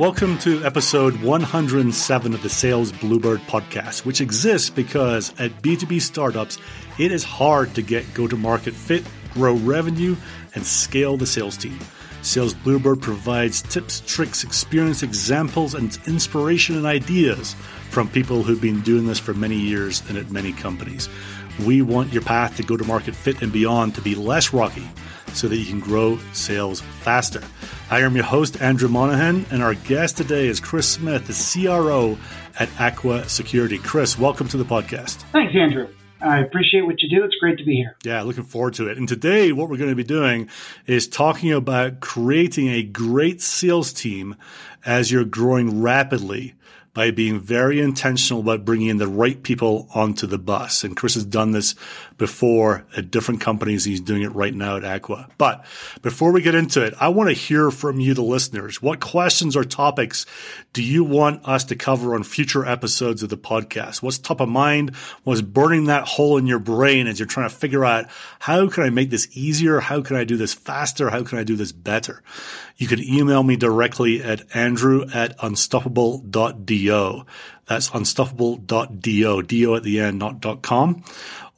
Welcome to episode 107 of the Sales Bluebird podcast, which exists because at B2B startups, it is hard to get go to market fit, grow revenue, and scale the sales team. Sales Bluebird provides tips, tricks, experience, examples, and inspiration and ideas from people who've been doing this for many years and at many companies. We want your path to go to market fit and beyond to be less rocky so that you can grow sales faster. I am your host, Andrew Monahan, and our guest today is Chris Smith, the CRO at Aqua Security. Chris, welcome to the podcast. Thanks, Andrew. I appreciate what you do. It's great to be here. Yeah, looking forward to it. And today, what we're going to be doing is talking about creating a great sales team as you're growing rapidly by being very intentional about bringing in the right people onto the bus. And Chris has done this before at different companies. He's doing it right now at Aqua. But before we get into it, I want to hear from you, the listeners. What questions or topics do you want us to cover on future episodes of the podcast? What's top of mind? What's burning that hole in your brain as you're trying to figure out how can I make this easier? How can I do this faster? How can I do this better? You can email me directly at andrew at unstoppable.do. That's unstoppable.do, do at the end, not dot .com.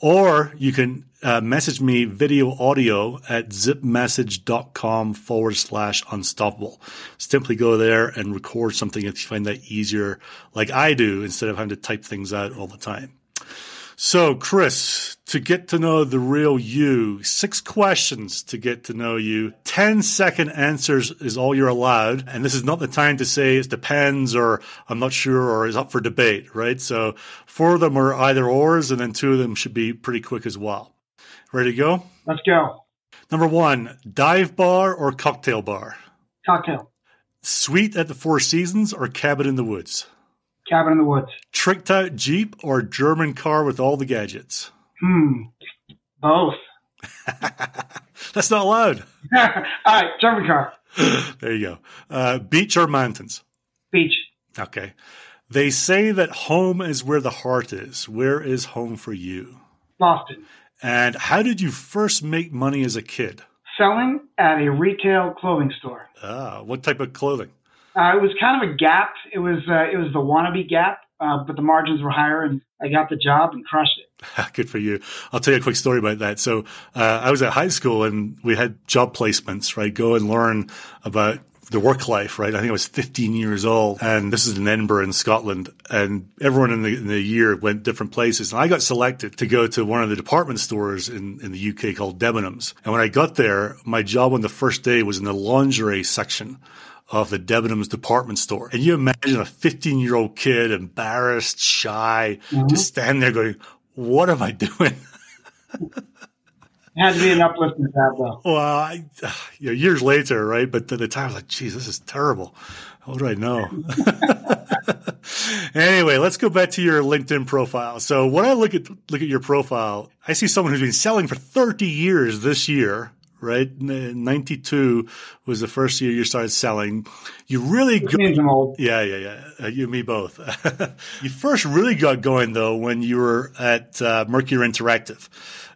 Or you can uh, message me video audio at zipmessage.com forward slash unstoppable. Simply go there and record something if you find that easier, like I do, instead of having to type things out all the time. So, Chris, to get to know the real you, six questions to get to know you. 10 second answers is all you're allowed. And this is not the time to say it depends or I'm not sure or is up for debate, right? So four of them are either ors and then two of them should be pretty quick as well. Ready to go? Let's go. Number one, dive bar or cocktail bar? Cocktail. Suite at the Four Seasons or cabin in the woods? Cabin in the woods. Tricked out Jeep or German car with all the gadgets? Hmm. Both. That's not allowed. all right, German car. there you go. Uh, beach or mountains? Beach. Okay. They say that home is where the heart is. Where is home for you? Boston. And how did you first make money as a kid? Selling at a retail clothing store. Ah, what type of clothing? Uh, it was kind of a Gap. It was uh, it was the wannabe Gap, uh, but the margins were higher, and I got the job and crushed it. Good for you. I'll tell you a quick story about that. So uh, I was at high school, and we had job placements. Right, go and learn about the work life, right? I think I was 15 years old and this is in Edinburgh in Scotland and everyone in the, in the, year went different places. And I got selected to go to one of the department stores in, in the UK called Debenhams. And when I got there, my job on the first day was in the lingerie section of the Debenhams department store. And you imagine a 15 year old kid, embarrassed, shy, mm-hmm. just standing there going, what am I doing? It had to be an uplifting job, though. Well, I, you know, years later, right? But at the time, I was like, geez, this is terrible. What do I know? anyway, let's go back to your LinkedIn profile. So when I look at look at your profile, I see someone who's been selling for 30 years this year, right? 92 was the first year you started selling. You really got. Yeah, yeah, yeah. Uh, you and me both. you first really got going though when you were at uh, Mercury Interactive.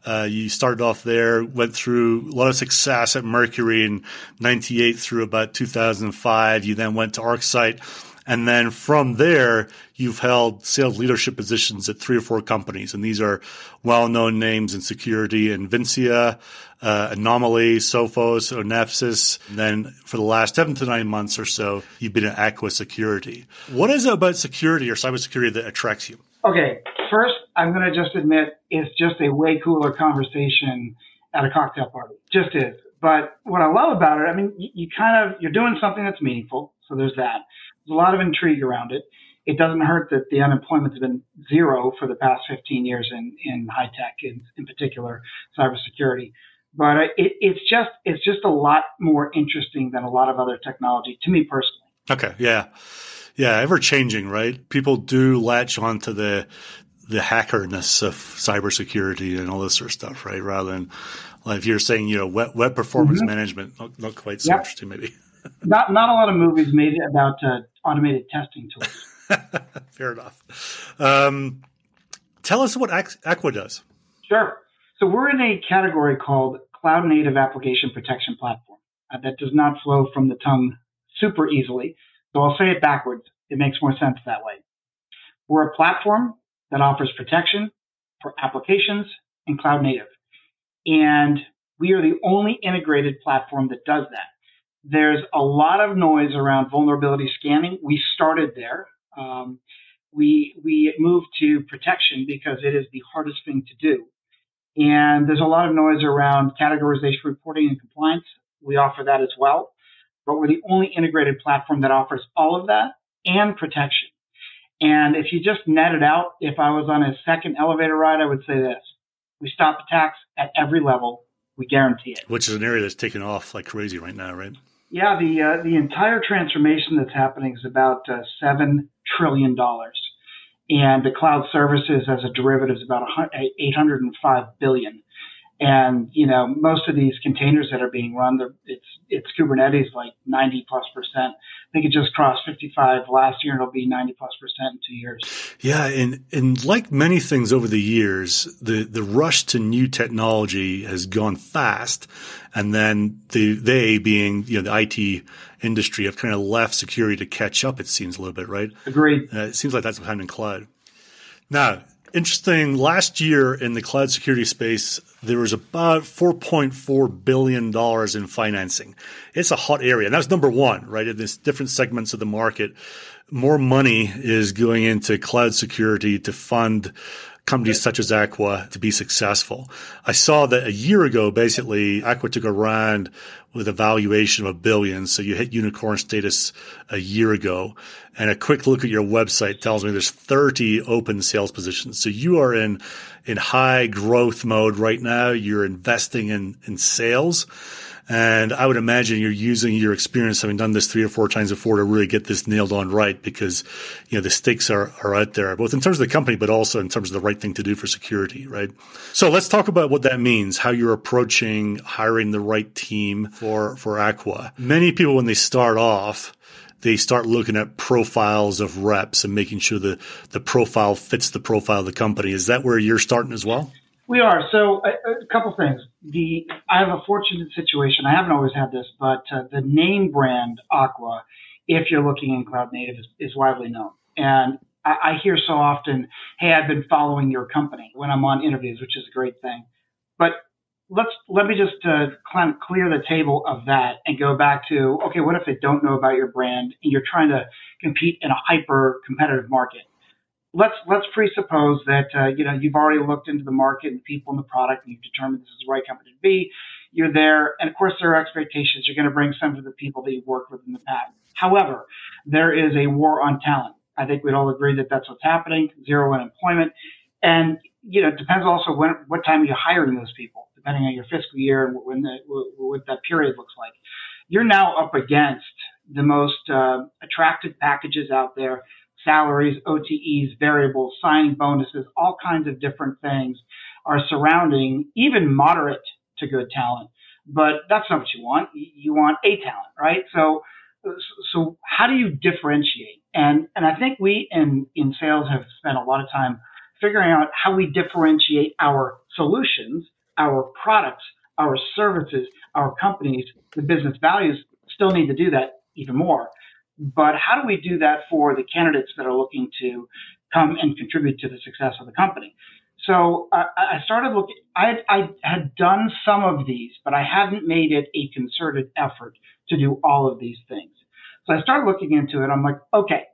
Uh, you started off there, went through a lot of success at Mercury in 98 through about 2005. You then went to ArcSight And then from there, you've held sales leadership positions at three or four companies. And these are well-known names in security, Invincea, uh, Anomali, Sophos, Onefsys. And then for the last seven to nine months or so, you've been at Aqua Security. What is it about security or cybersecurity that attracts you? Okay, first, I'm going to just admit it's just a way cooler conversation at a cocktail party. Just is. But what I love about it, I mean, you, you kind of you're doing something that's meaningful. So there's that. There's a lot of intrigue around it. It doesn't hurt that the unemployment's been zero for the past 15 years in, in high tech, in, in particular cybersecurity. But it, it's just it's just a lot more interesting than a lot of other technology to me personally. Okay, yeah, yeah, ever changing, right? People do latch onto the the hackerness of cybersecurity and all this sort of stuff, right? Rather than like if you're saying, you know, web, web performance mm-hmm. management, not, not, quite so yep. interesting, maybe. not not a lot of movies made about uh, automated testing tools. Fair enough. Um, tell us what Aqua does. Sure. So we're in a category called Cloud Native Application Protection Platform. Uh, that does not flow from the tongue super easily. So I'll say it backwards. It makes more sense that way. We're a platform that offers protection for applications and cloud native. And we are the only integrated platform that does that. There's a lot of noise around vulnerability scanning. We started there. Um, we we moved to protection because it is the hardest thing to do. And there's a lot of noise around categorization reporting and compliance. We offer that as well. But we're the only integrated platform that offers all of that and protection. And if you just net it out, if I was on a second elevator ride, I would say this. We stop attacks at every level. We guarantee it. Which is an area that's taken off like crazy right now, right? Yeah, the uh, the entire transformation that's happening is about uh, seven trillion dollars, and the cloud services as a derivative is about 805 billion. And you know, most of these containers that are being run, it's it's Kubernetes like 90 plus percent. I think it just crossed 55 last year, and it'll be 90 plus percent in two years. Yeah, and and like many things over the years, the the rush to new technology has gone fast, and then the they being you know the IT industry have kind of left security to catch up. It seems a little bit, right? Agreed. Uh, it seems like that's what happened in cloud. Now, interesting. Last year in the cloud security space, there was about $4.4 billion in financing. It's a hot area. And that's number one, right? In this different segments of the market, more money is going into cloud security to fund companies such as Aqua to be successful. I saw that a year ago, basically, Aqua took a round with a valuation of a billion. So you hit unicorn status a year ago. And a quick look at your website tells me there's 30 open sales positions. So you are in, in high growth mode right now. You're investing in, in sales. And I would imagine you're using your experience having done this three or four times before to really get this nailed on right because, you know, the stakes are, are out there, both in terms of the company, but also in terms of the right thing to do for security, right? So let's talk about what that means, how you're approaching hiring the right team for, for Aqua. Many people, when they start off, they start looking at profiles of reps and making sure the, the profile fits the profile of the company. Is that where you're starting as well? We are. So a, a, couple things. The I have a fortunate situation. I haven't always had this, but uh, the name brand Aqua, if you're looking in cloud native, is, is widely known. And I, I, hear so often, "Hey, I've been following your company" when I'm on interviews, which is a great thing. But let's let me just uh, clear the table of that and go back to okay, what if they don't know about your brand and you're trying to compete in a hyper competitive market? Let's let's presuppose that uh, you know you've already looked into the market and the people and the product, and you've determined this is the right company to be. You're there, and of course there are expectations. You're going to bring some of the people that you've worked with in the past. However, there is a war on talent. I think we'd all agree that that's what's happening. Zero unemployment, and you know it depends also when what time you're hiring those people, depending on your fiscal year and when the what that period looks like. You're now up against the most uh, attractive packages out there salaries, OTEs, variables, signing bonuses, all kinds of different things are surrounding even moderate to good talent. But that's not what you want. You want a talent, right? So, so how do you differentiate? And and I think we in in sales have spent a lot of time figuring out how we differentiate our solutions, our products, our services, our companies, the business values. Still need to do that even more. But how do we do that for the candidates that are looking to come and contribute to the success of the company? So I started looking. I, I had done some of these, but I hadn't made it a concerted effort to do all of these things. So I started looking into it. I'm like, okay,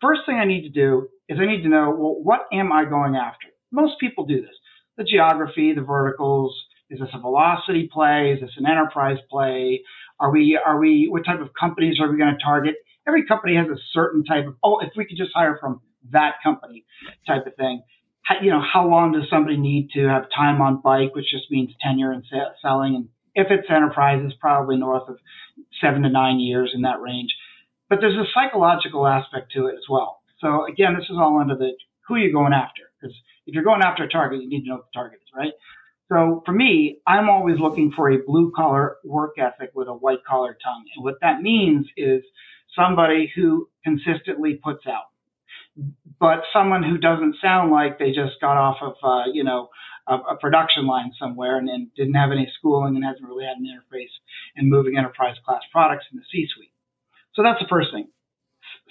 first thing I need to do is I need to know, well, what am I going after? Most people do this. The geography, the verticals. Is this a velocity play? Is this an enterprise play? Are we, are we, what type of companies are we going to target? Every company has a certain type of, oh, if we could just hire from that company type of thing. How, you know, how long does somebody need to have time on bike, which just means tenure and selling? And if it's enterprise, it's probably north of seven to nine years in that range. But there's a psychological aspect to it as well. So again, this is all under the who you're going after. Because if you're going after a target, you need to know what the target is, right? So for me, I'm always looking for a blue collar work ethic with a white collar tongue. And what that means is somebody who consistently puts out, but someone who doesn't sound like they just got off of, uh, you know, a, a, production line somewhere and, didn't have any schooling and hasn't really had an interface in moving enterprise class products in the C suite. So that's the first thing.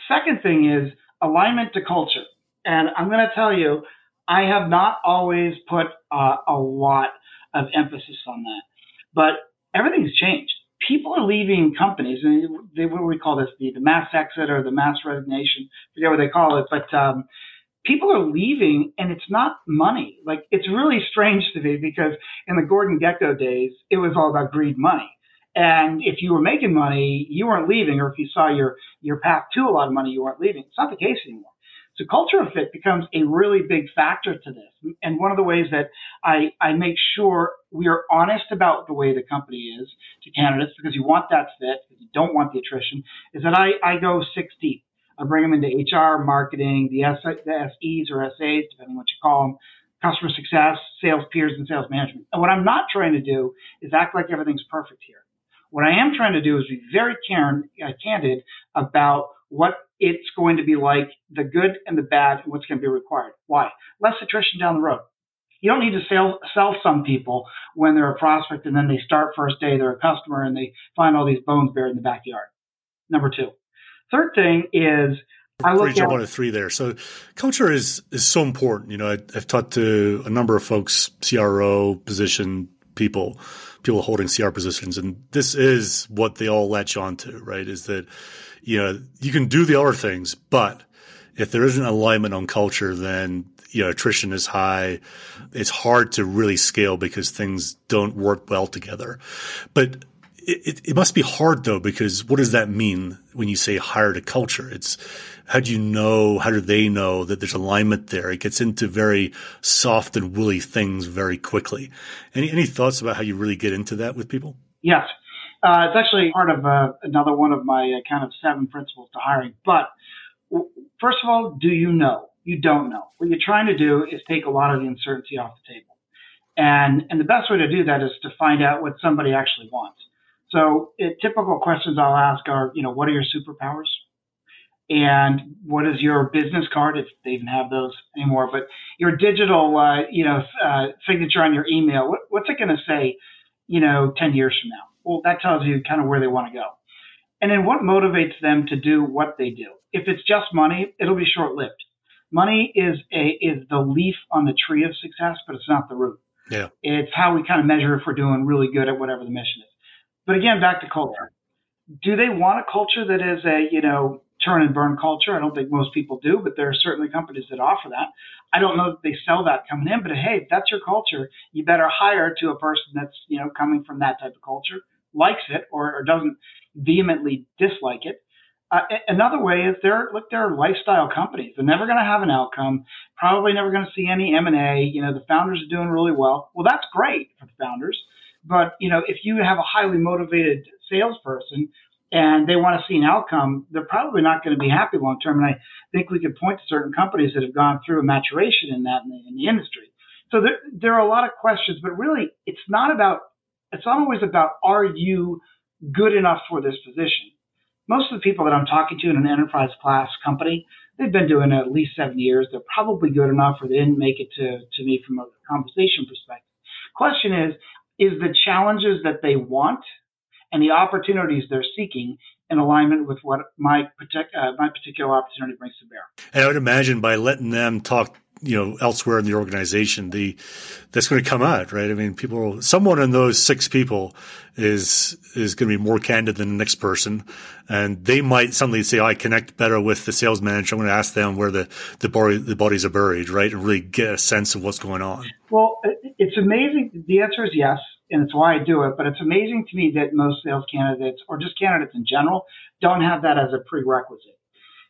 Second thing is alignment to culture. And I'm going to tell you, I have not always put uh, a lot of emphasis on that, but everything's changed. People are leaving companies, and they, what we call this? The, the mass exit or the mass resignation? Forget what they call it, but um, people are leaving, and it's not money. Like it's really strange to me because in the Gordon Gekko days, it was all about greed, money. And if you were making money, you weren't leaving, or if you saw your, your path to a lot of money, you weren't leaving. It's not the case anymore. So cultural fit becomes a really big factor to this. And one of the ways that I, I make sure we are honest about the way the company is to candidates because you want that fit, you don't want the attrition, is that I, I go six deep. I bring them into HR, marketing, the, S, the SEs or SAs, depending what you call them, customer success, sales peers, and sales management. And what I'm not trying to do is act like everything's perfect here. What I am trying to do is be very uh, candid about what it's going to be like, the good and the bad, and what's going to be required. Why? Less attrition down the road. You don't need to sell, sell some people when they're a prospect and then they start first day, they're a customer and they find all these bones buried in the backyard. Number two. Third thing is I look jump on three there. So culture is is so important. You know, I, have talked to a number of folks, CRO position people, people holding CR positions, and this is what they all latch onto, right? Is that you know you can do the other things, but if there isn't alignment on culture, then you know attrition is high. It's hard to really scale because things don't work well together. But it, it, must be hard though, because what does that mean when you say hire to culture? It's how do you know, how do they know that there's alignment there? It gets into very soft and woolly things very quickly. Any, any thoughts about how you really get into that with people? Yes. Uh, it's actually part of uh, another one of my uh, kind of seven principles to hiring. But first of all, do you know? You don't know. What you're trying to do is take a lot of the uncertainty off the table. And, and the best way to do that is to find out what somebody actually wants. So it, typical questions I'll ask are, you know, what are your superpowers? And what is your business card, if they even have those anymore? But your digital, uh, you know, uh, signature on your email, what, what's it going to say, you know, 10 years from now? Well, that tells you kind of where they want to go. And then what motivates them to do what they do? If it's just money, it'll be short lived. Money is a, is the leaf on the tree of success, but it's not the root. Yeah. It's how we kind of measure if we're doing really good at whatever the mission is. But again, back to culture. Do they want a culture that is a, you know, turn and burn culture? I don't think most people do, but there are certainly companies that offer that. I don't know that they sell that coming in, but hey, if that's your culture, you better hire to a person that's, you know, coming from that type of culture, likes it or, or doesn't vehemently dislike it. Uh, another way is they're look they're lifestyle companies. They're never going to have an outcome. Probably never going to see any M and A. You know the founders are doing really well. Well, that's great for the founders. But you know, if you have a highly motivated salesperson and they want to see an outcome, they're probably not going to be happy long term. And I think we could point to certain companies that have gone through a maturation in that in the, in the industry. So there, there are a lot of questions, but really, it's not about. It's not always about are you good enough for this position. Most of the people that I'm talking to in an enterprise class company, they've been doing at least seven years. They're probably good enough, or they didn't make it to, to me from a compensation perspective. Question is, is the challenges that they want and the opportunities they're seeking in alignment with what my, uh, my particular opportunity brings to bear. And I would imagine by letting them talk you know elsewhere in the organization the that's going to come out right? I mean people someone in those six people is is going to be more candid than the next person. And they might suddenly say oh, i connect better with the sales manager. I'm going to ask them where the the, body, the bodies are buried right? And really get a sense of what's going on. Well it's amazing. The answer is yes and it's why i do it but it's amazing to me that most sales candidates or just candidates in general don't have that as a prerequisite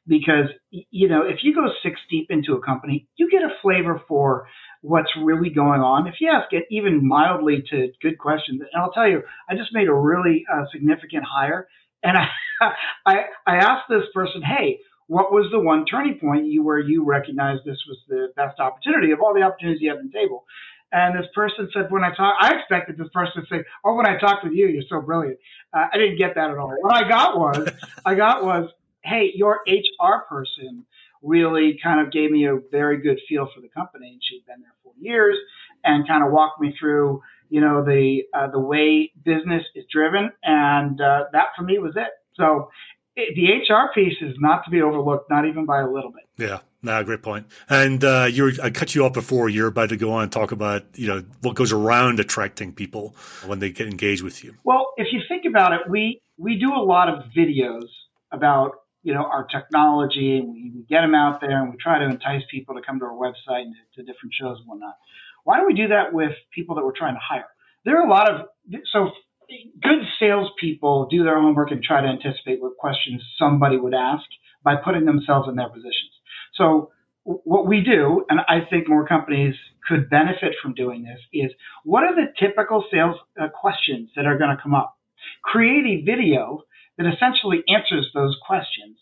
because you know if you go six deep into a company, you get a flavor for what's really going on. If you ask it even mildly to good questions, and I'll tell you, I just made a really uh, significant hire, and I, I I asked this person, hey. What was the one turning point you where you recognized this was the best opportunity of all the opportunities you have on the table? And this person said, when I talk, I expected this person to say, "Oh, when I talked with you, you're so brilliant." Uh, I didn't get that at all. What I got was, I got was, hey, your HR person really kind of gave me a very good feel for the company, and she'd been there for years, and kind of walked me through, you know, the uh, the way business is driven, and uh, that for me was it. So it, the HR piece is not to be overlooked, not even by a little bit. Yeah. No, great point. And uh, you I cut you off before. You're about to go on and talk about you know what goes around attracting people when they get engaged with you. Well, if you think about it, we we do a lot of videos about you know, our technology and we, we get them out there and we try to entice people to come to our website and to, to different shows and whatnot. Why don't we do that with people that we're trying to hire? There are a lot of, so good salespeople do their homework and try to anticipate what questions somebody would ask by putting themselves in their positions. So what we do, and I think more companies could benefit from doing this, is what are the typical sales uh, questions that are going to come up? Create a video that essentially answers those questions.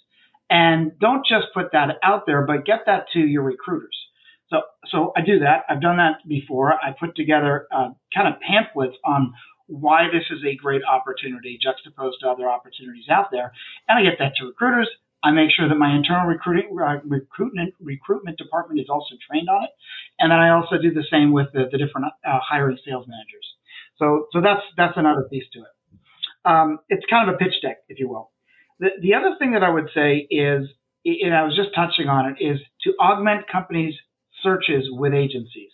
And don't just put that out there, but get that to your recruiters. So, so I do that. I've done that before. I put together uh, kind of pamphlets on why this is a great opportunity juxtaposed to other opportunities out there. And I get that to recruiters. I make sure that my internal recruiting uh, recruitment recruitment department is also trained on it, and then I also do the same with the, the different uh, hiring sales managers. So so that's that's another piece to it um, it's kind of a pitch deck, if you will. The, the other thing that I would say is, and I was just touching on it, is to augment companies' searches with agencies.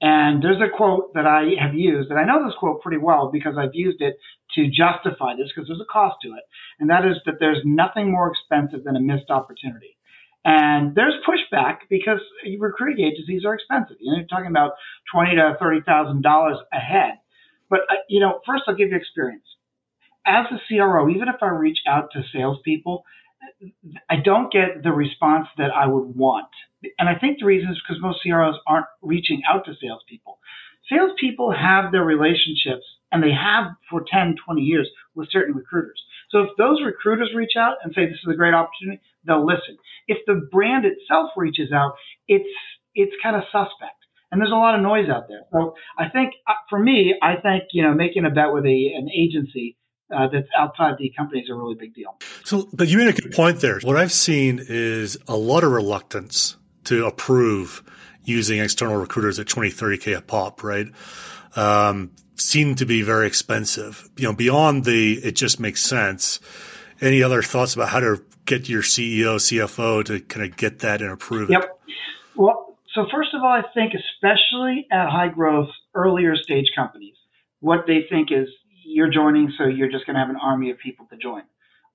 And there's a quote that I have used, and I know this quote pretty well because I've used it to justify this because there's a cost to it. And that is that there's nothing more expensive than a missed opportunity. And there's pushback because recruiting agencies are expensive. You know, you're talking about twenty to thirty thousand dollars a head. But uh, you know, first I'll give you experience as a CRO, even if I reach out to salespeople, I don't get the response that I would want. And I think the reason is because most CROs aren't reaching out to salespeople. Salespeople have their relationships, and they have for 10, 20 years with certain recruiters. So if those recruiters reach out and say this is a great opportunity, they'll listen. If the brand itself reaches out, it's it's kind of suspect and there's a lot of noise out there. So I think uh, for me, I think you know making a bet with a an agency uh, that's outside the company is a really big deal. So, but you made a good point there. What I've seen is a lot of reluctance to approve using external recruiters at 20, 30K a pop, right? Um, seem to be very expensive. You know, beyond the, it just makes sense. Any other thoughts about how to get your CEO, CFO to kind of get that and approve it? Yep. Well, so first of all, I think especially at high growth, earlier stage companies, what they think is you're joining, so you're just going to have an army of people to join.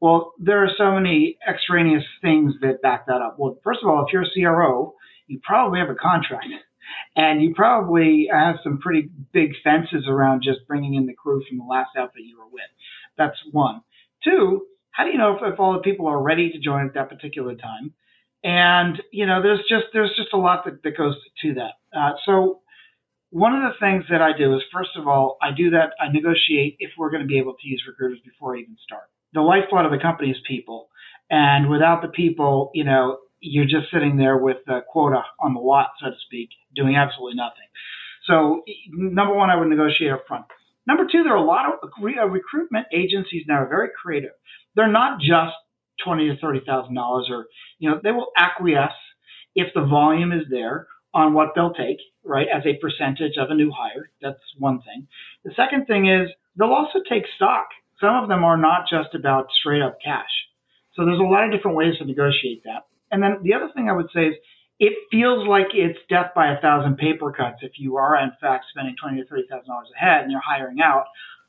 Well, there are so many extraneous things that back that up. Well, first of all, if you're a CRO, you probably have a contract. And you probably have some pretty big fences around just bringing in the crew from the last outfit you were with. That's one. Two, how do you know if, if all the people are ready to join at that particular time? And you know, there's just there's just a lot that, that goes to that. Uh, so one of the things that I do is, first of all, I do that. I negotiate if we're going to be able to use recruiters before I even start. The lifeblood of the company is people, and without the people, you know, you're just sitting there with the quota on the lot, so to speak, doing absolutely nothing. So, number one, I would negotiate up front. Number two, there are a lot of uh, recruitment agencies now are very creative. They're not just twenty to thirty thousand dollars, or you know, they will acquiesce if the volume is there on what they'll take, right, as a percentage of a new hire. That's one thing. The second thing is they'll also take stock. Some of them are not just about straight up cash. So there's a lot of different ways to negotiate that. And then the other thing I would say is it feels like it's death by a thousand paper cuts if you are in fact spending twenty to thirty thousand dollars a head and you're hiring out.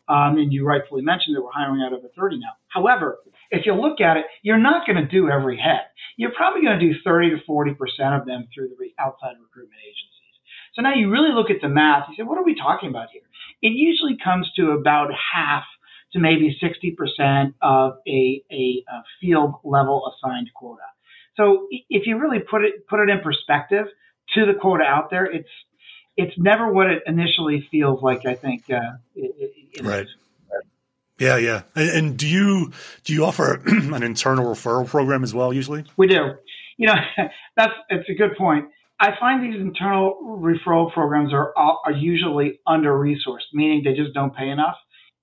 Um, and you rightfully mentioned that we're hiring out over 30 now. However, if you look at it, you're not going to do every head. You're probably going to do 30 to 40 percent of them through the outside recruitment agencies. So now you really look at the math. You say, what are we talking about here? It usually comes to about half to maybe 60% of a, a, a field level assigned quota. So if you really put it put it in perspective to the quota out there, it's it's never what it initially feels like. I think uh, it, it right. Is. Yeah, yeah. And, and, do you do you offer an internal referral program as well? Usually, we do. You know, that's it's a good point. I find these internal referral programs are are usually under resourced, meaning they just don't pay enough.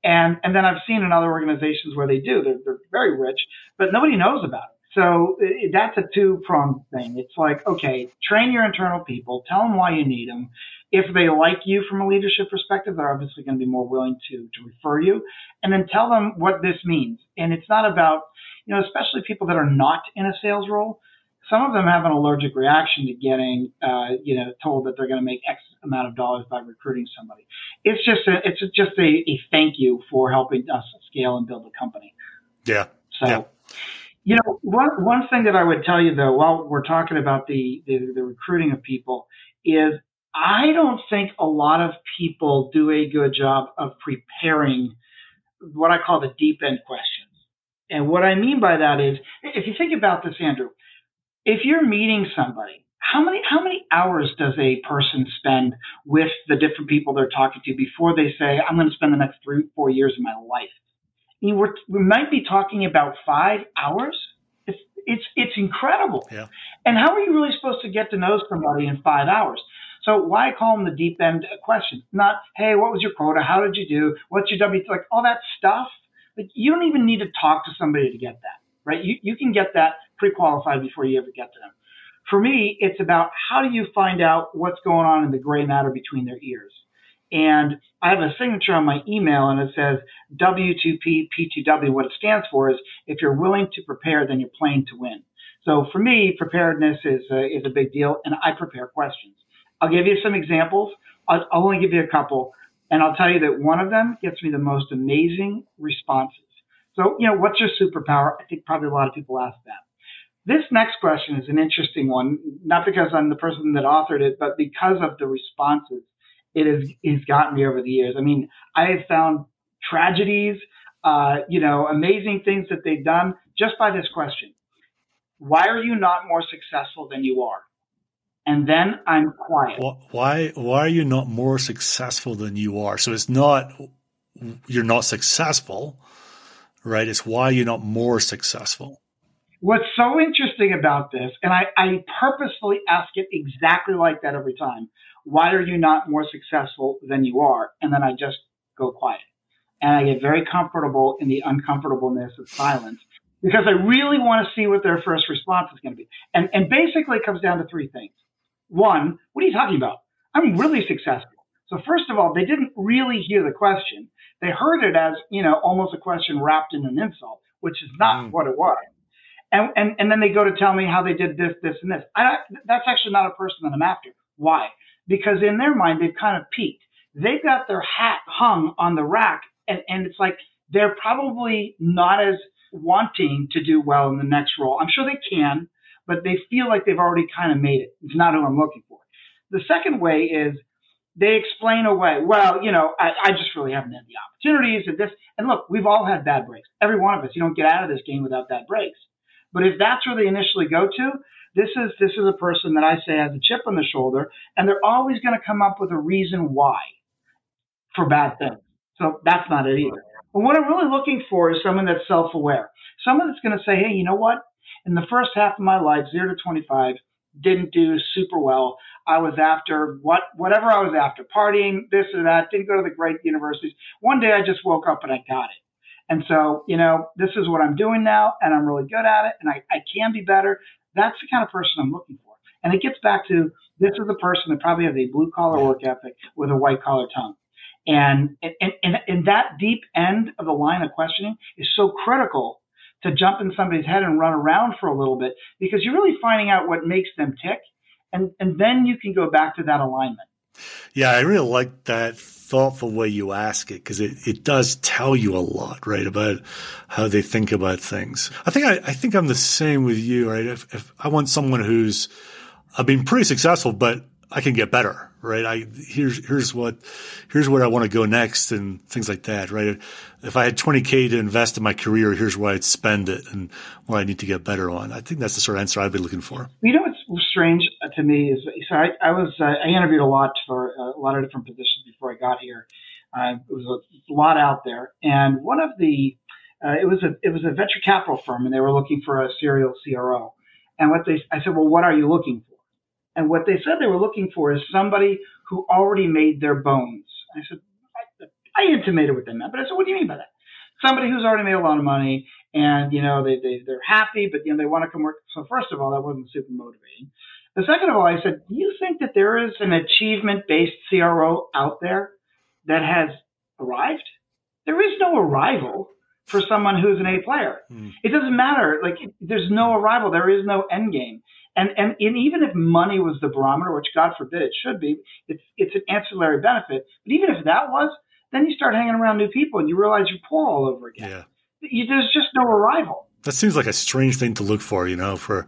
And and then I've seen in other organizations where they do. They're, they're very rich, but nobody knows about it. So that's a two pronged thing. It's like, okay, train your internal people, tell them why you need them. If they like you from a leadership perspective, they're obviously going to be more willing to, to refer you. And then tell them what this means. And it's not about, you know, especially people that are not in a sales role. Some of them have an allergic reaction to getting, uh, you know, told that they're going to make X amount of dollars by recruiting somebody. It's just a, it's just a, a thank you for helping us scale and build a company. Yeah. So. Yeah you know, one one thing that I would tell you though, while we're talking about the, the, the recruiting of people, is I don't think a lot of people do a good job of preparing what I call the deep end questions. And what I mean by that is, if you think about this, Andrew, if you're meeting somebody, how many how many hours does a person spend with the different people they're talking to before they say, "I'm going to spend the next three four years of my life"? we're, we might be talking about five hours. It's it's it's incredible. Yeah. And how are you really supposed to get to know somebody in five hours? So why call them the deep end question? Not, hey, what was your quota? How did you do? What's your W? Like all that stuff. Like you don't even need to talk to somebody to get that, right? You you can get that pre-qualified before you ever get to them. For me, it's about how do you find out what's going on in the gray matter between their ears. And I have a signature on my email and it says W2P P2W. What it stands for is if you're willing to prepare, then you're playing to win. So for me, preparedness is a, is a big deal and I prepare questions. I'll give you some examples. I'll, I'll only give you a couple and I'll tell you that one of them gets me the most amazing responses. So, you know, what's your superpower? I think probably a lot of people ask that. This next question is an interesting one, not because I'm the person that authored it, but because of the responses it has, has gotten me over the years. I mean, I have found tragedies, uh, you know, amazing things that they've done just by this question. Why are you not more successful than you are? And then I'm quiet. Why, why are you not more successful than you are? So it's not, you're not successful, right? It's why you're not more successful. What's so interesting about this, and I, I purposefully ask it exactly like that every time. Why are you not more successful than you are? And then I just go quiet. And I get very comfortable in the uncomfortableness of silence because I really want to see what their first response is going to be. And, and basically it comes down to three things. One, what are you talking about? I'm really successful. So first of all, they didn't really hear the question. They heard it as, you know, almost a question wrapped in an insult, which is not mm. what it was and, and, and then they go to tell me how they did this, this, and this. I, that's actually not a person that I'm after. Why? Because in their mind, they've kind of peaked. They've got their hat hung on the rack, and, and it's like they're probably not as wanting to do well in the next role. I'm sure they can, but they feel like they've already kind of made it. It's not who I'm looking for. The second way is they explain away, well, you know, I, I just really haven't had the opportunities and this. And look, we've all had bad breaks. Every one of us. You don't get out of this game without bad breaks. But if that's where they initially go to, this is this is a person that I say has a chip on the shoulder, and they're always going to come up with a reason why for bad things. So that's not it either. But what I'm really looking for is someone that's self-aware, someone that's going to say, hey, you know what? In the first half of my life, zero to 25, didn't do super well. I was after what whatever I was after, partying, this or that, didn't go to the great universities. One day I just woke up and I got it. And so, you know, this is what I'm doing now, and I'm really good at it, and I, I can be better. That's the kind of person I'm looking for. And it gets back to this is a person that probably has a blue collar work ethic with a white collar tongue. And, and, and, and that deep end of the line of questioning is so critical to jump in somebody's head and run around for a little bit because you're really finding out what makes them tick. And, and then you can go back to that alignment. Yeah, I really like that thoughtful way you ask it because it, it does tell you a lot, right, about how they think about things. I think I, I think I'm the same with you, right? If, if I want someone who's I've been pretty successful, but I can get better, right? I here's here's what here's where I want to go next, and things like that, right? If I had 20k to invest in my career, here's where I'd spend it, and what I need to get better on. I think that's the sort of answer I'd be looking for. You know what's strange to me is so I, I was uh, I interviewed a lot for a lot of different positions before I got here. Uh, it was a lot out there, and one of the uh, it was a it was a venture capital firm, and they were looking for a serial CRO. And what they I said, well, what are you looking for? And what they said they were looking for is somebody who already made their bones. I said, I, I intimated what they meant, but I said, what do you mean by that? Somebody who's already made a lot of money and, you know, they, they, they're happy, but, you know, they want to come work. So first of all, that wasn't super motivating. The second of all, I said, do you think that there is an achievement based CRO out there that has arrived? There is no arrival for someone who's an A player. Mm. It doesn't matter. Like, there's no arrival. There is no end game. And, and, and even if money was the barometer, which God forbid it should be, it's, it's an ancillary benefit. But even if that was, then you start hanging around new people and you realize you're poor all over again. Yeah. You, there's just no arrival. That seems like a strange thing to look for, you know, for,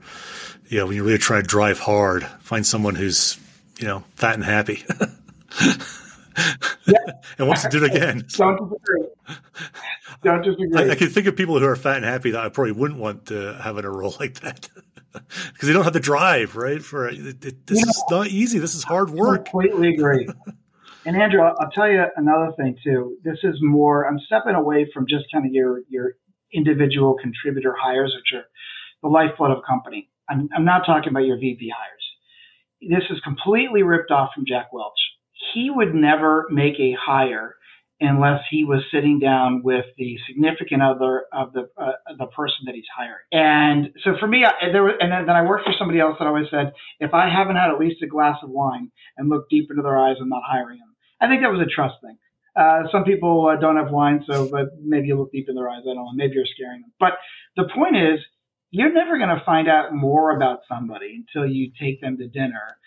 you know, when you really try to drive hard, find someone who's, you know, fat and happy. yeah. and wants to do it again. Don't disagree. Don't disagree. I, I, can think of people who are fat and happy that I probably wouldn't want to have in a role like that because they don't have the drive, right? For it, it, this is not easy. This is hard work. I completely agree. and Andrew, I'll, I'll tell you another thing too. This is more. I'm stepping away from just kind of your your individual contributor hires, which are the lifeblood of a company. I'm, I'm not talking about your VP hires. This is completely ripped off from Jack Welch. He would never make a hire unless he was sitting down with the significant other of the uh, the person that he's hiring. And so for me, I, there was, and then I worked for somebody else that always said, if I haven't had at least a glass of wine and looked deep into their eyes, I'm not hiring them. I think that was a trust thing. Uh, some people uh, don't have wine, so but maybe you look deep in their eyes. I don't know. Maybe you're scaring them. But the point is, you're never going to find out more about somebody until you take them to dinner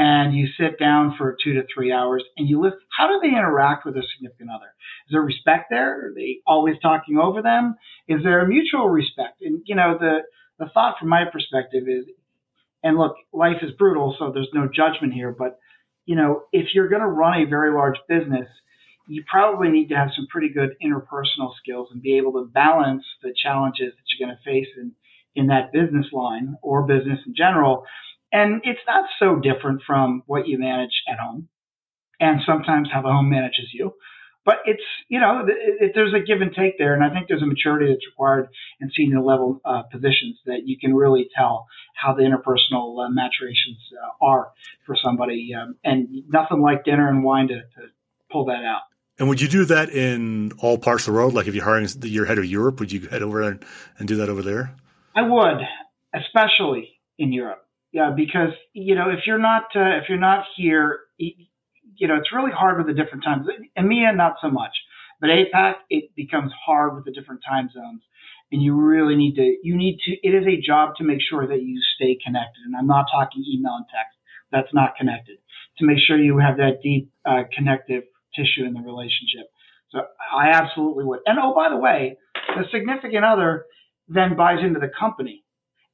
and you sit down for two to three hours and you listen. How do they interact with their significant other? Is there respect there? Are they always talking over them? Is there a mutual respect? And you know, the the thought from my perspective is, and look, life is brutal, so there's no judgment here. But you know, if you're going to run a very large business, you probably need to have some pretty good interpersonal skills and be able to balance the challenges that you're going to face in in that business line or business in general and it's not so different from what you manage at home and sometimes how the home manages you. But it's, you know, it, it, there's a give and take there. And I think there's a maturity that's required in senior level uh, positions that you can really tell how the interpersonal uh, maturations uh, are for somebody. Um, and nothing like dinner and wine to, to pull that out. And would you do that in all parts of the world? Like if you're hiring your head of Europe, would you head over and, and do that over there? I would, especially in Europe. Yeah, because you know if you're not uh, if you're not here, you know it's really hard with the different times. EMEA not so much, but APAC it becomes hard with the different time zones, and you really need to you need to. It is a job to make sure that you stay connected, and I'm not talking email and text. That's not connected. To make sure you have that deep uh, connective tissue in the relationship. So I absolutely would. And oh, by the way, the significant other then buys into the company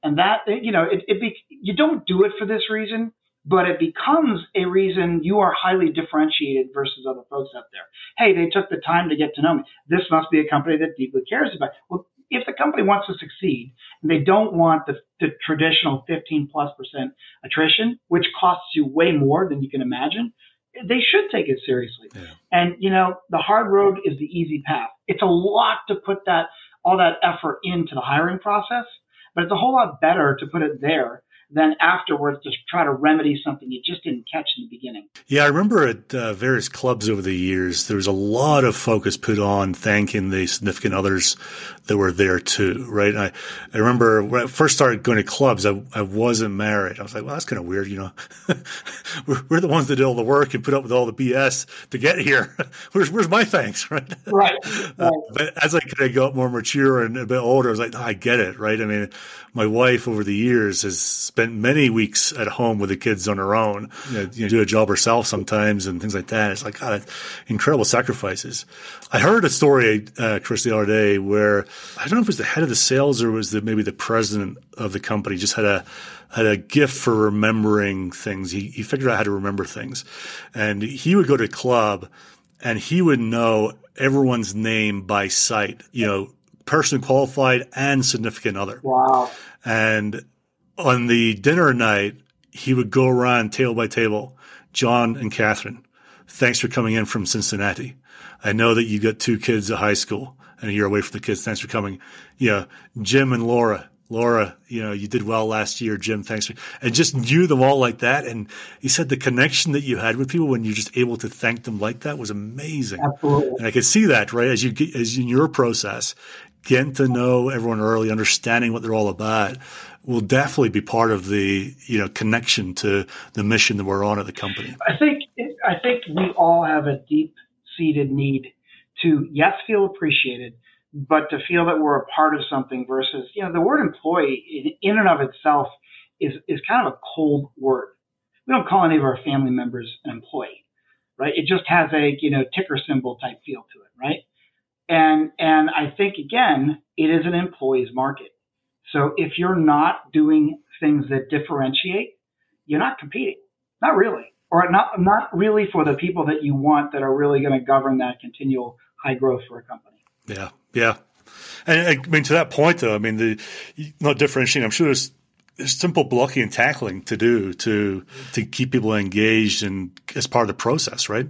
and that, you know, it, it be, you don't do it for this reason, but it becomes a reason you are highly differentiated versus other folks out there. Hey, they took the time to get to know me. This must be a company that deeply cares about. Well, if the company wants to succeed and they don't want the, the traditional 15 plus percent attrition, which costs you way more than you can imagine, they should take it seriously. Yeah. And you know, the hard road is the easy path. It's a lot to put that all that effort into the hiring process. But it's a whole lot better to put it there then afterwards to try to remedy something you just didn't catch in the beginning. Yeah, I remember at uh, various clubs over the years, there was a lot of focus put on thanking the significant others that were there too, right? I, I remember when I first started going to clubs, I, I wasn't married. I was like, well, that's kind of weird, you know. we're, we're, the ones that did all the work and put up with all the BS to get here. where's, where's my thanks, right? Right. right. Uh, but as I kind of got more mature and a bit older, I was like, I get it, right? I mean, my wife over the years has spent many weeks at home with the kids on her own, you know, you know, do a job herself sometimes and things like that. It's like, God, incredible sacrifices. I heard a story, uh, Chris, the other day where I don't know if it was the head of the sales or was the, maybe the president of the company just had a, had a gift for remembering things. He, he figured out how to remember things and he would go to a club and he would know everyone's name by sight, you know, person qualified and significant other. Wow. And on the dinner night, he would go around table by table, John and Catherine, thanks for coming in from Cincinnati. I know that you got two kids at high school and you're away from the kids. Thanks for coming. Yeah. Jim and Laura. Laura, you know, you did well last year. Jim, thanks for, and just knew them all like that. And he said the connection that you had with people when you're just able to thank them like that was amazing. Absolutely. And I could see that, right? As you, as in your process, getting to know everyone early, understanding what they're all about will definitely be part of the you know connection to the mission that we're on at the company. I think I think we all have a deep seated need to yes feel appreciated, but to feel that we're a part of something versus you know the word employee in and of itself is is kind of a cold word. We don't call any of our family members an employee, right? It just has a you know ticker symbol type feel to it, right? And and I think again, it is an employee's market so if you're not doing things that differentiate, you're not competing. Not really. Or not not really for the people that you want that are really going to govern that continual high growth for a company. Yeah. Yeah. And I mean to that point though, I mean the not differentiating, I'm sure there's there's simple blocking and tackling to do to to keep people engaged and as part of the process, right?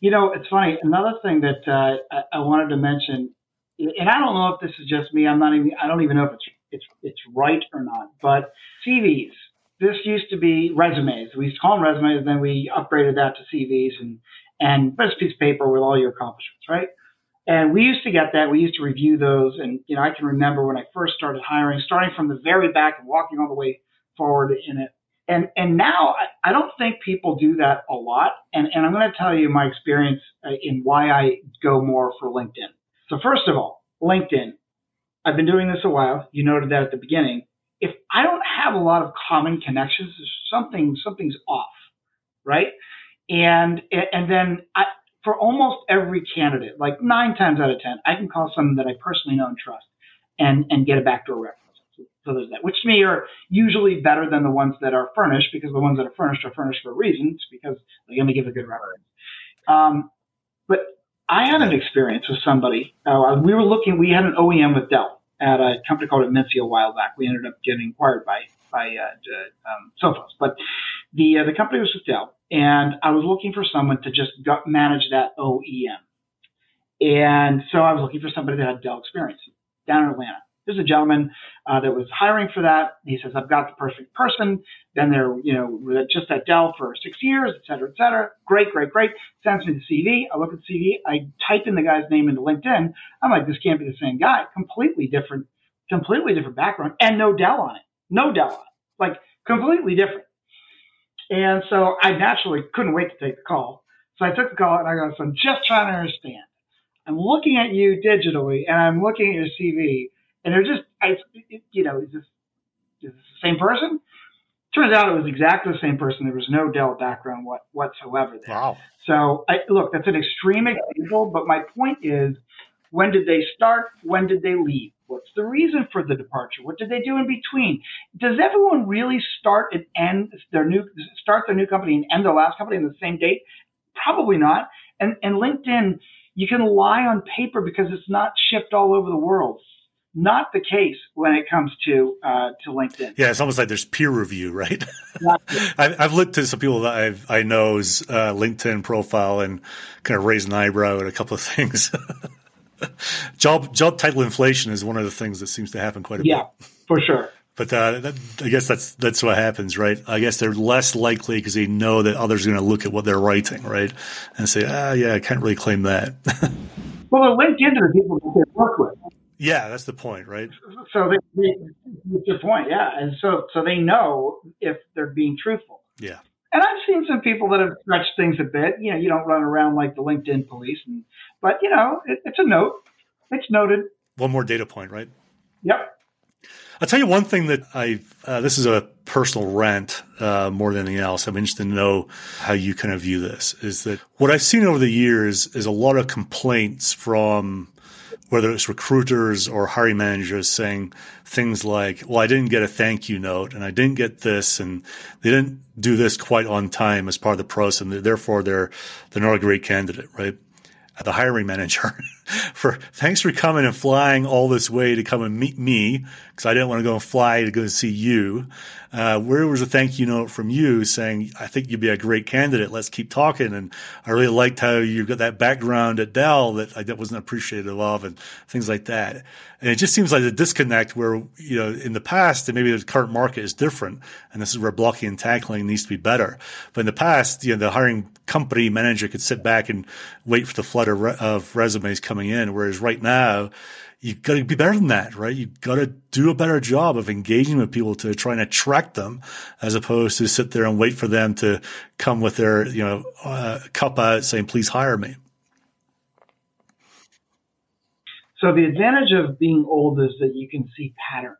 You know, it's funny. Another thing that uh, I, I wanted to mention, and I don't know if this is just me. I'm not even. I don't even know if it's it's it's right or not. But CVs. This used to be resumes. We used to call them resumes, and then we upgraded that to CVs and and just piece of paper with all your accomplishments, right? And we used to get that. We used to review those. And, you know, I can remember when I first started hiring, starting from the very back and walking all the way forward in it. And, and now I, I don't think people do that a lot. And, and I'm going to tell you my experience uh, in why I go more for LinkedIn. So first of all, LinkedIn, I've been doing this a while. You noted that at the beginning. If I don't have a lot of common connections, something something's off, right? And and then I, for almost every candidate, like nine times out of ten, I can call someone that I personally know and trust, and and get a backdoor reference. So there's that, which to me are usually better than the ones that are furnished because the ones that are furnished are furnished for reasons because they're going to give a good reference. Um, but I had an experience with somebody. Uh, we were looking. We had an OEM with Dell at a company called Invincea a while back. We ended up getting acquired by by uh, um, Sophos, but the uh, the company was with Dell, and I was looking for someone to just manage that OEM. And so I was looking for somebody that had Dell experience down in Atlanta. There's a gentleman uh, that was hiring for that. He says, I've got the perfect person. Then they're, you know, just at Dell for six years, et cetera, et cetera. Great, great, great. Sends me the CV. I look at the CV. I type in the guy's name into LinkedIn. I'm like, this can't be the same guy. Completely different, completely different background and no Dell on it. No Dell on it. Like completely different. And so I naturally couldn't wait to take the call. So I took the call and I go, so I'm just trying to understand. I'm looking at you digitally and I'm looking at your CV and they're just, I, you know, is this, is this the same person? Turns out it was exactly the same person. There was no Dell background what, whatsoever there. Wow. So I, look, that's an extreme example, but my point is, when did they start? When did they leave? What's the reason for the departure? What did they do in between? Does everyone really start and end their new start their new company and end their last company on the same date? Probably not. And and LinkedIn, you can lie on paper because it's not shipped all over the world. Not the case when it comes to uh, to LinkedIn. Yeah, it's almost like there's peer review, right? I've, I've, looked at some people that I've, I know's uh, LinkedIn profile and kind of raised an eyebrow at a couple of things. job job title inflation is one of the things that seems to happen quite a yeah, bit. Yeah, for sure, But uh, that, I guess that's that's what happens, right? I guess they're less likely because they know that others are going to look at what they're writing, right, and say, ah, yeah, I can't really claim that. well, they're linked into the people that they work with. Yeah, that's the point, right? So they, they, that's the point, yeah, and so so they know if they're being truthful. Yeah. And I've seen some people that have stretched things a bit. You know, you don't run around like the LinkedIn police, and, but you know, it, it's a note. It's noted. One more data point, right? Yep. I'll tell you one thing that I, uh, this is a personal rant uh, more than anything else. I'm interested to know how you kind of view this. Is that what I've seen over the years is a lot of complaints from whether it's recruiters or hiring managers saying things like, well, I didn't get a thank you note and I didn't get this and they didn't do this quite on time as part of the process and therefore they're, they're not a great candidate, right? The hiring manager for thanks for coming and flying all this way to come and meet me because I didn't want to go and fly to go and see you. Uh, where was a thank you note from you saying, I think you'd be a great candidate. Let's keep talking. And I really liked how you got that background at Dell that I wasn't appreciative of and things like that. And it just seems like a disconnect where, you know, in the past, and maybe the current market is different. And this is where blocking and tackling needs to be better. But in the past, you know, the hiring company manager could sit back and wait for the flood of, re- of resumes coming in. Whereas right now, you've got to be better than that, right? You've got to do a better job of engaging with people to try and attract them as opposed to sit there and wait for them to come with their, you know, uh, cup out saying, please hire me. So the advantage of being old is that you can see patterns.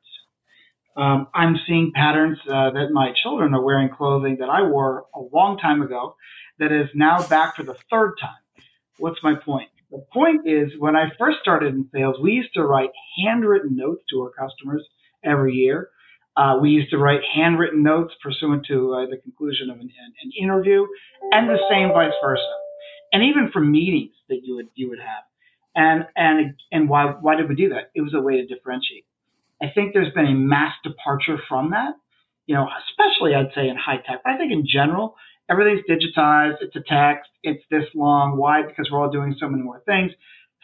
Um, I'm seeing patterns uh, that my children are wearing clothing that I wore a long time ago that is now back for the third time. What's my point? The point is, when I first started in sales, we used to write handwritten notes to our customers every year. Uh, we used to write handwritten notes pursuant to uh, the conclusion of an, an, interview, and the same vice versa, and even for meetings that you would you would have. And and and why why did we do that? It was a way to differentiate. I think there's been a mass departure from that. You know, especially I'd say in high tech. but I think in general, everything's digitized. It's a text. It's this long. Why? Because we're all doing so many more things.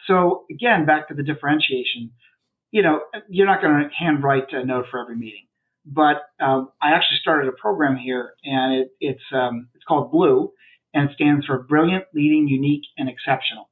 So again, back to the differentiation. You know, you're not going to handwrite a note for every meeting, but um, I actually started a program here, and it, it's um, it's called Blue, and it stands for Brilliant, Leading, Unique, and Exceptional.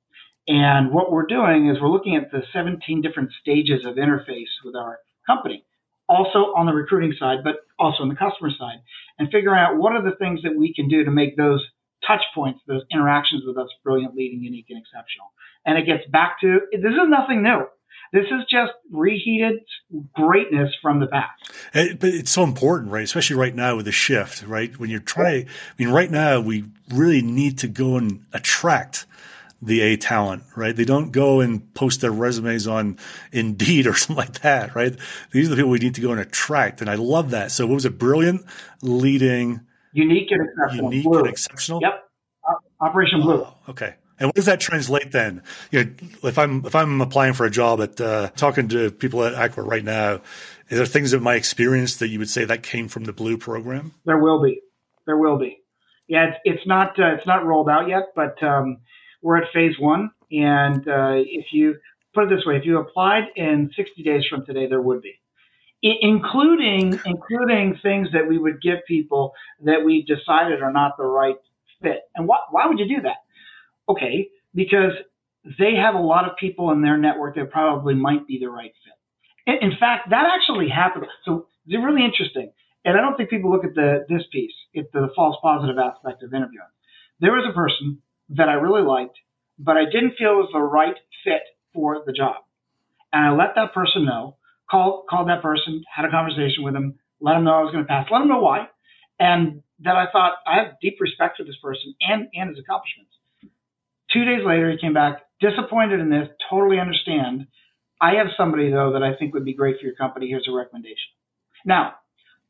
And what we're doing is we're looking at the 17 different stages of interface with our company also on the recruiting side, but also on the customer side, and figuring out what are the things that we can do to make those touch points, those interactions with us brilliant, leading, unique, and exceptional. And it gets back to this is nothing new. This is just reheated greatness from the past. but it's so important, right? Especially right now with the shift, right? When you're trying, I mean, right now we really need to go and attract the A talent, right? They don't go and post their resumes on Indeed or something like that, right? These are the people we need to go and attract. And I love that. So what was it? Brilliant, leading, unique and exceptional. Unique Blue. and exceptional. Yep. Operation Blue. Oh, okay. And what does that translate then? You know, if I'm if I'm applying for a job at uh, talking to people at Aqua right now, is there things of my experience that you would say that came from the Blue program? There will be. There will be. Yeah, it's, it's not uh, it's not rolled out yet, but um, we're at phase one, and uh, if you put it this way, if you applied in 60 days from today, there would be, I- including including things that we would give people that we decided are not the right fit. And why why would you do that? Okay, because they have a lot of people in their network that probably might be the right fit. In, in fact, that actually happened. So it's really interesting. And I don't think people look at the this piece, at the false positive aspect of interviewing. There was a person that I really liked, but I didn't feel was the right fit for the job. And I let that person know, called, called that person, had a conversation with him, let him know I was going to pass, let him know why. And that I thought I have deep respect for this person and, and his accomplishments. Two days later, he came back disappointed in this, totally understand. I have somebody though that I think would be great for your company. Here's a recommendation. Now,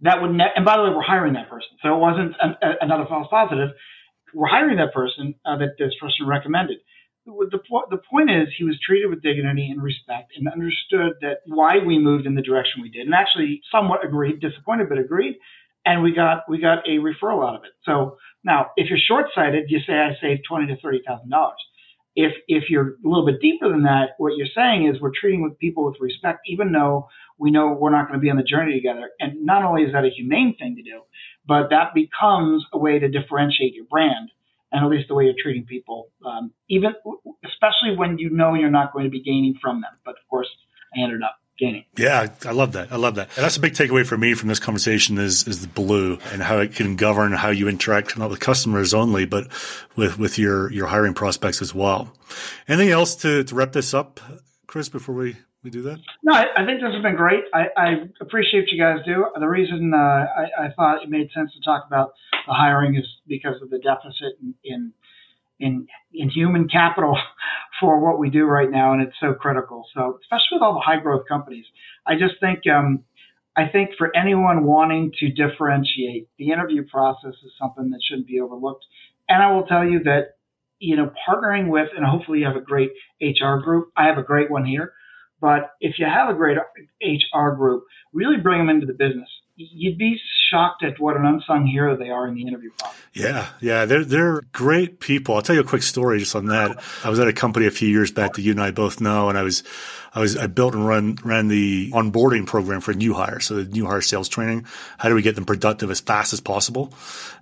that would, ne- and by the way, we're hiring that person. So it wasn't an, a, another false positive we're hiring that person uh, that this person recommended. The, the point is, he was treated with dignity and respect and understood that why we moved in the direction we did, and actually somewhat agreed, disappointed but agreed, and we got we got a referral out of it. So now, if you're short sighted, you say I saved twenty to thirty thousand dollars. if if you're a little bit deeper than that, what you're saying is we're treating with people with respect, even though we know we're not going to be on the journey together. And not only is that a humane thing to do, but that becomes a way to differentiate your brand and at least the way you're treating people, um, even especially when you know you're not going to be gaining from them. But of course, I ended up gaining. Yeah, I love that. I love that. And that's a big takeaway for me from this conversation is is the blue and how it can govern how you interact not with customers only, but with with your your hiring prospects as well. Anything else to to wrap this up, Chris? Before we we do that? No, I, I, think this has been great. I, I, appreciate what you guys do. The reason uh, I, I, thought it made sense to talk about the hiring is because of the deficit in, in in in human capital for what we do right now, and it's so critical. So, especially with all the high growth companies, I just think um, I think for anyone wanting to differentiate, the interview process is something that shouldn't be overlooked. And I will tell you that you know partnering with, and hopefully you have a great HR group. I have a great one here but if you have a great HR group, really bring them into the business. You'd be shocked at what an unsung hero they are in the interview process. Yeah, yeah, they're they're great people. I'll tell you a quick story just on that. I was at a company a few years back that you and I both know, and I was I was I built and run ran the onboarding program for new hires, so the new hire sales training. How do we get them productive as fast as possible?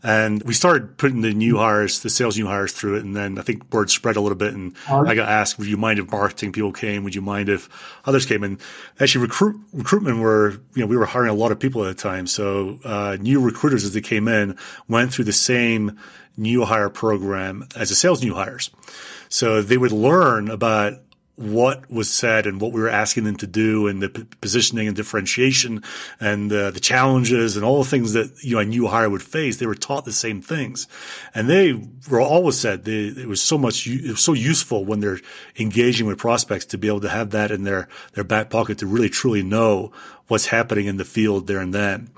And we started putting the new hires, the sales new hires through it, and then I think word spread a little bit. And I got asked, "Would you mind if marketing people came? Would you mind if others came?" And actually, recruit recruitment were you know we were hiring a lot of people at time, so uh, new recruiters as they came in went through the same new hire program as the sales new hires. So they would learn about what was said and what we were asking them to do and the p- positioning and differentiation and uh, the challenges and all the things that you know a new hire would face they were taught the same things. And they were always said they, it was so much it was so useful when they're engaging with prospects to be able to have that in their their back pocket to really truly know what's happening in the field there and then.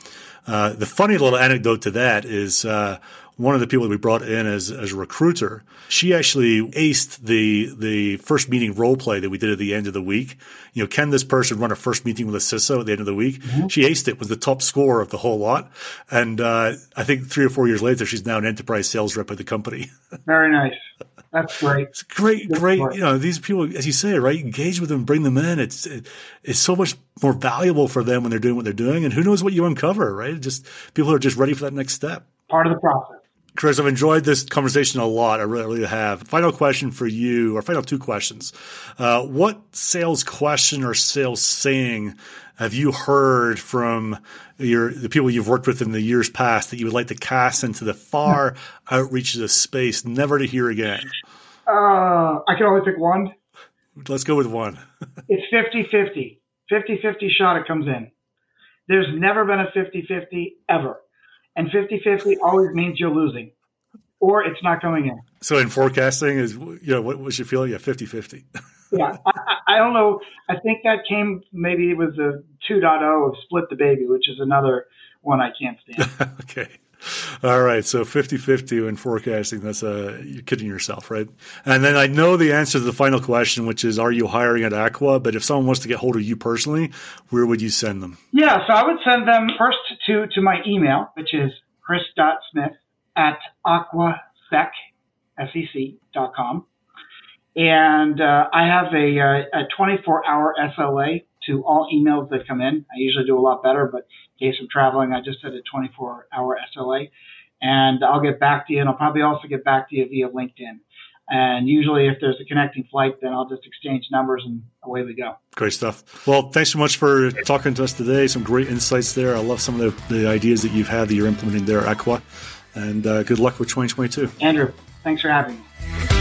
Uh, the funny little anecdote to that is uh, one of the people that we brought in as, as a recruiter, she actually aced the the first meeting role play that we did at the end of the week. You know, can this person run a first meeting with a CISO at the end of the week? Mm-hmm. She aced it, was the top score of the whole lot. And uh, I think three or four years later, she's now an enterprise sales rep at the company. Very nice. That's great. It's great, Good great. You know, these people, as you say, right? Engage with them, bring them in. It's it, it's so much more valuable for them when they're doing what they're doing. And who knows what you uncover, right? Just people who are just ready for that next step. Part of the process. Chris, I've enjoyed this conversation a lot. I really, really have. Final question for you, or final two questions. Uh, what sales question or sales saying have you heard from your the people you've worked with in the years past that you would like to cast into the far outreaches of space, never to hear again? Uh, I can only pick one. Let's go with one. it's 50 50. 50 50 shot it comes in. There's never been a 50 50 ever and 50-50 always means you're losing or it's not coming in. So in forecasting is, you know, what was your feeling? Yeah, 50-50. yeah. I, I, don't know. I think that came, maybe it was a 2.0 of split the baby, which is another one I can't stand. okay. All right. So 50 50 in forecasting, that's a, uh, you're kidding yourself, right? And then I know the answer to the final question, which is Are you hiring at Aqua? But if someone wants to get hold of you personally, where would you send them? Yeah. So I would send them first to, to my email, which is chris.smith at aquasec, S-E-C.com. And uh, I have a, uh, a 24 hour SLA to all emails that come in. I usually do a lot better, but in case I'm traveling, I just set a 24 hour SLA. And I'll get back to you, and I'll probably also get back to you via LinkedIn. And usually, if there's a connecting flight, then I'll just exchange numbers and away we go. Great stuff. Well, thanks so much for talking to us today. Some great insights there. I love some of the, the ideas that you've had that you're implementing there at Aqua. And uh, good luck with 2022. Andrew, thanks for having me.